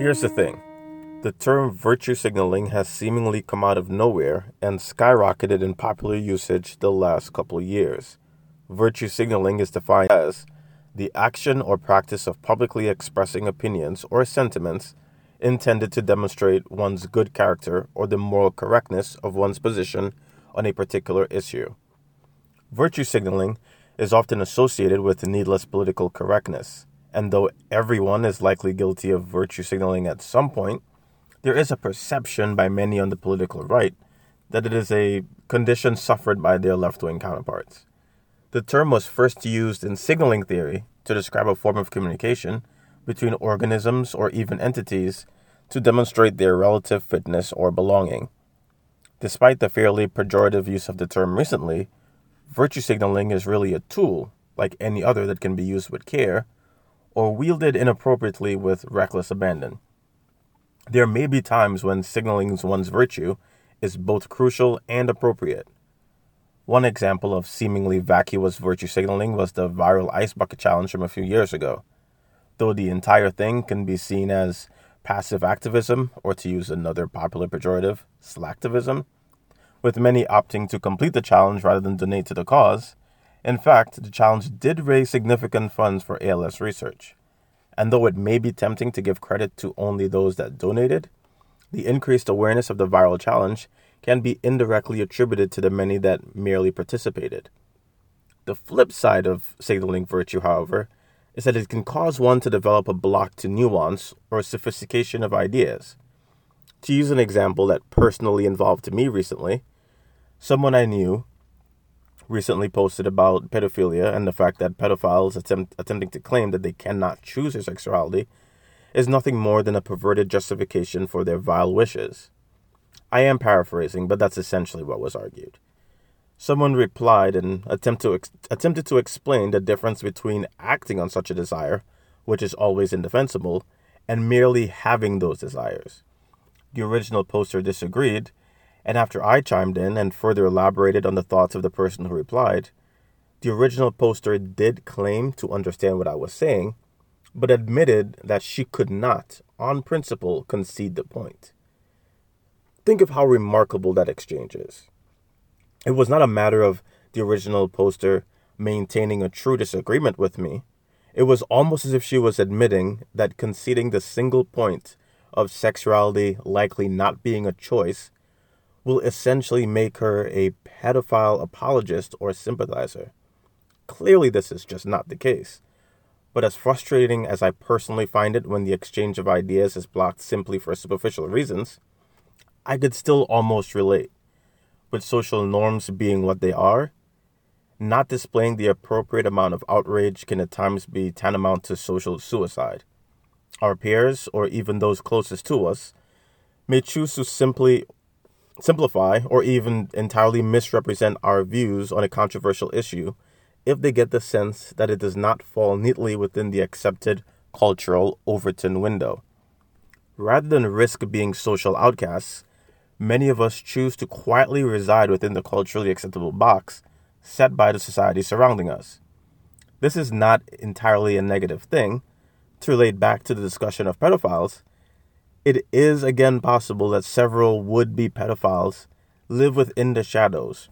Here's the thing the term virtue signaling has seemingly come out of nowhere and skyrocketed in popular usage the last couple of years. Virtue signaling is defined as the action or practice of publicly expressing opinions or sentiments intended to demonstrate one's good character or the moral correctness of one's position on a particular issue. Virtue signaling is often associated with needless political correctness, and though everyone is likely guilty of virtue signaling at some point, there is a perception by many on the political right that it is a condition suffered by their left wing counterparts. The term was first used in signaling theory to describe a form of communication between organisms or even entities to demonstrate their relative fitness or belonging. Despite the fairly pejorative use of the term recently, virtue signaling is really a tool, like any other that can be used with care, or wielded inappropriately with reckless abandon. There may be times when signaling one's virtue is both crucial and appropriate. One example of seemingly vacuous virtue signaling was the viral ice bucket challenge from a few years ago. Though the entire thing can be seen as passive activism, or to use another popular pejorative, slacktivism, with many opting to complete the challenge rather than donate to the cause. In fact, the challenge did raise significant funds for ALS research. And though it may be tempting to give credit to only those that donated, the increased awareness of the viral challenge can be indirectly attributed to the many that merely participated. The flip side of signaling virtue, however, is that it can cause one to develop a block to nuance or sophistication of ideas. To use an example that personally involved me recently, someone I knew recently posted about pedophilia and the fact that pedophiles attempt, attempting to claim that they cannot choose their sexuality is nothing more than a perverted justification for their vile wishes. I am paraphrasing, but that's essentially what was argued. Someone replied and attempt to ex- attempted to explain the difference between acting on such a desire, which is always indefensible, and merely having those desires. The original poster disagreed and after I chimed in and further elaborated on the thoughts of the person who replied, the original poster did claim to understand what I was saying, but admitted that she could not, on principle, concede the point. Think of how remarkable that exchange is. It was not a matter of the original poster maintaining a true disagreement with me. It was almost as if she was admitting that conceding the single point of sexuality likely not being a choice will essentially make her a pedophile apologist or sympathizer. Clearly, this is just not the case. But as frustrating as I personally find it when the exchange of ideas is blocked simply for superficial reasons, I could still almost relate. With social norms being what they are, not displaying the appropriate amount of outrage can at times be tantamount to social suicide. Our peers, or even those closest to us, may choose to simply simplify, or even entirely misrepresent our views on a controversial issue if they get the sense that it does not fall neatly within the accepted cultural Overton window. Rather than risk being social outcasts, many of us choose to quietly reside within the culturally acceptable box set by the society surrounding us. This is not entirely a negative thing. To relate back to the discussion of pedophiles, it is again possible that several would be pedophiles live within the shadows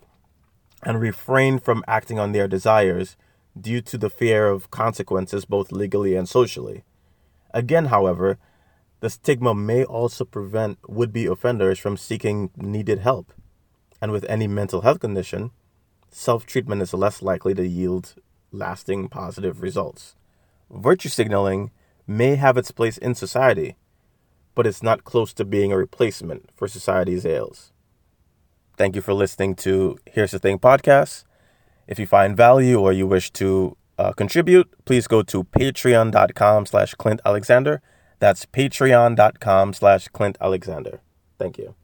and refrain from acting on their desires due to the fear of consequences both legally and socially. Again, however, the stigma may also prevent would be offenders from seeking needed help. And with any mental health condition, self treatment is less likely to yield lasting positive results. Virtue signaling may have its place in society but it's not close to being a replacement for society's ails. Thank you for listening to Here's the Thing podcast. If you find value or you wish to uh, contribute, please go to patreon.com slash Clint Alexander. That's patreon.com slash Clint Alexander. Thank you.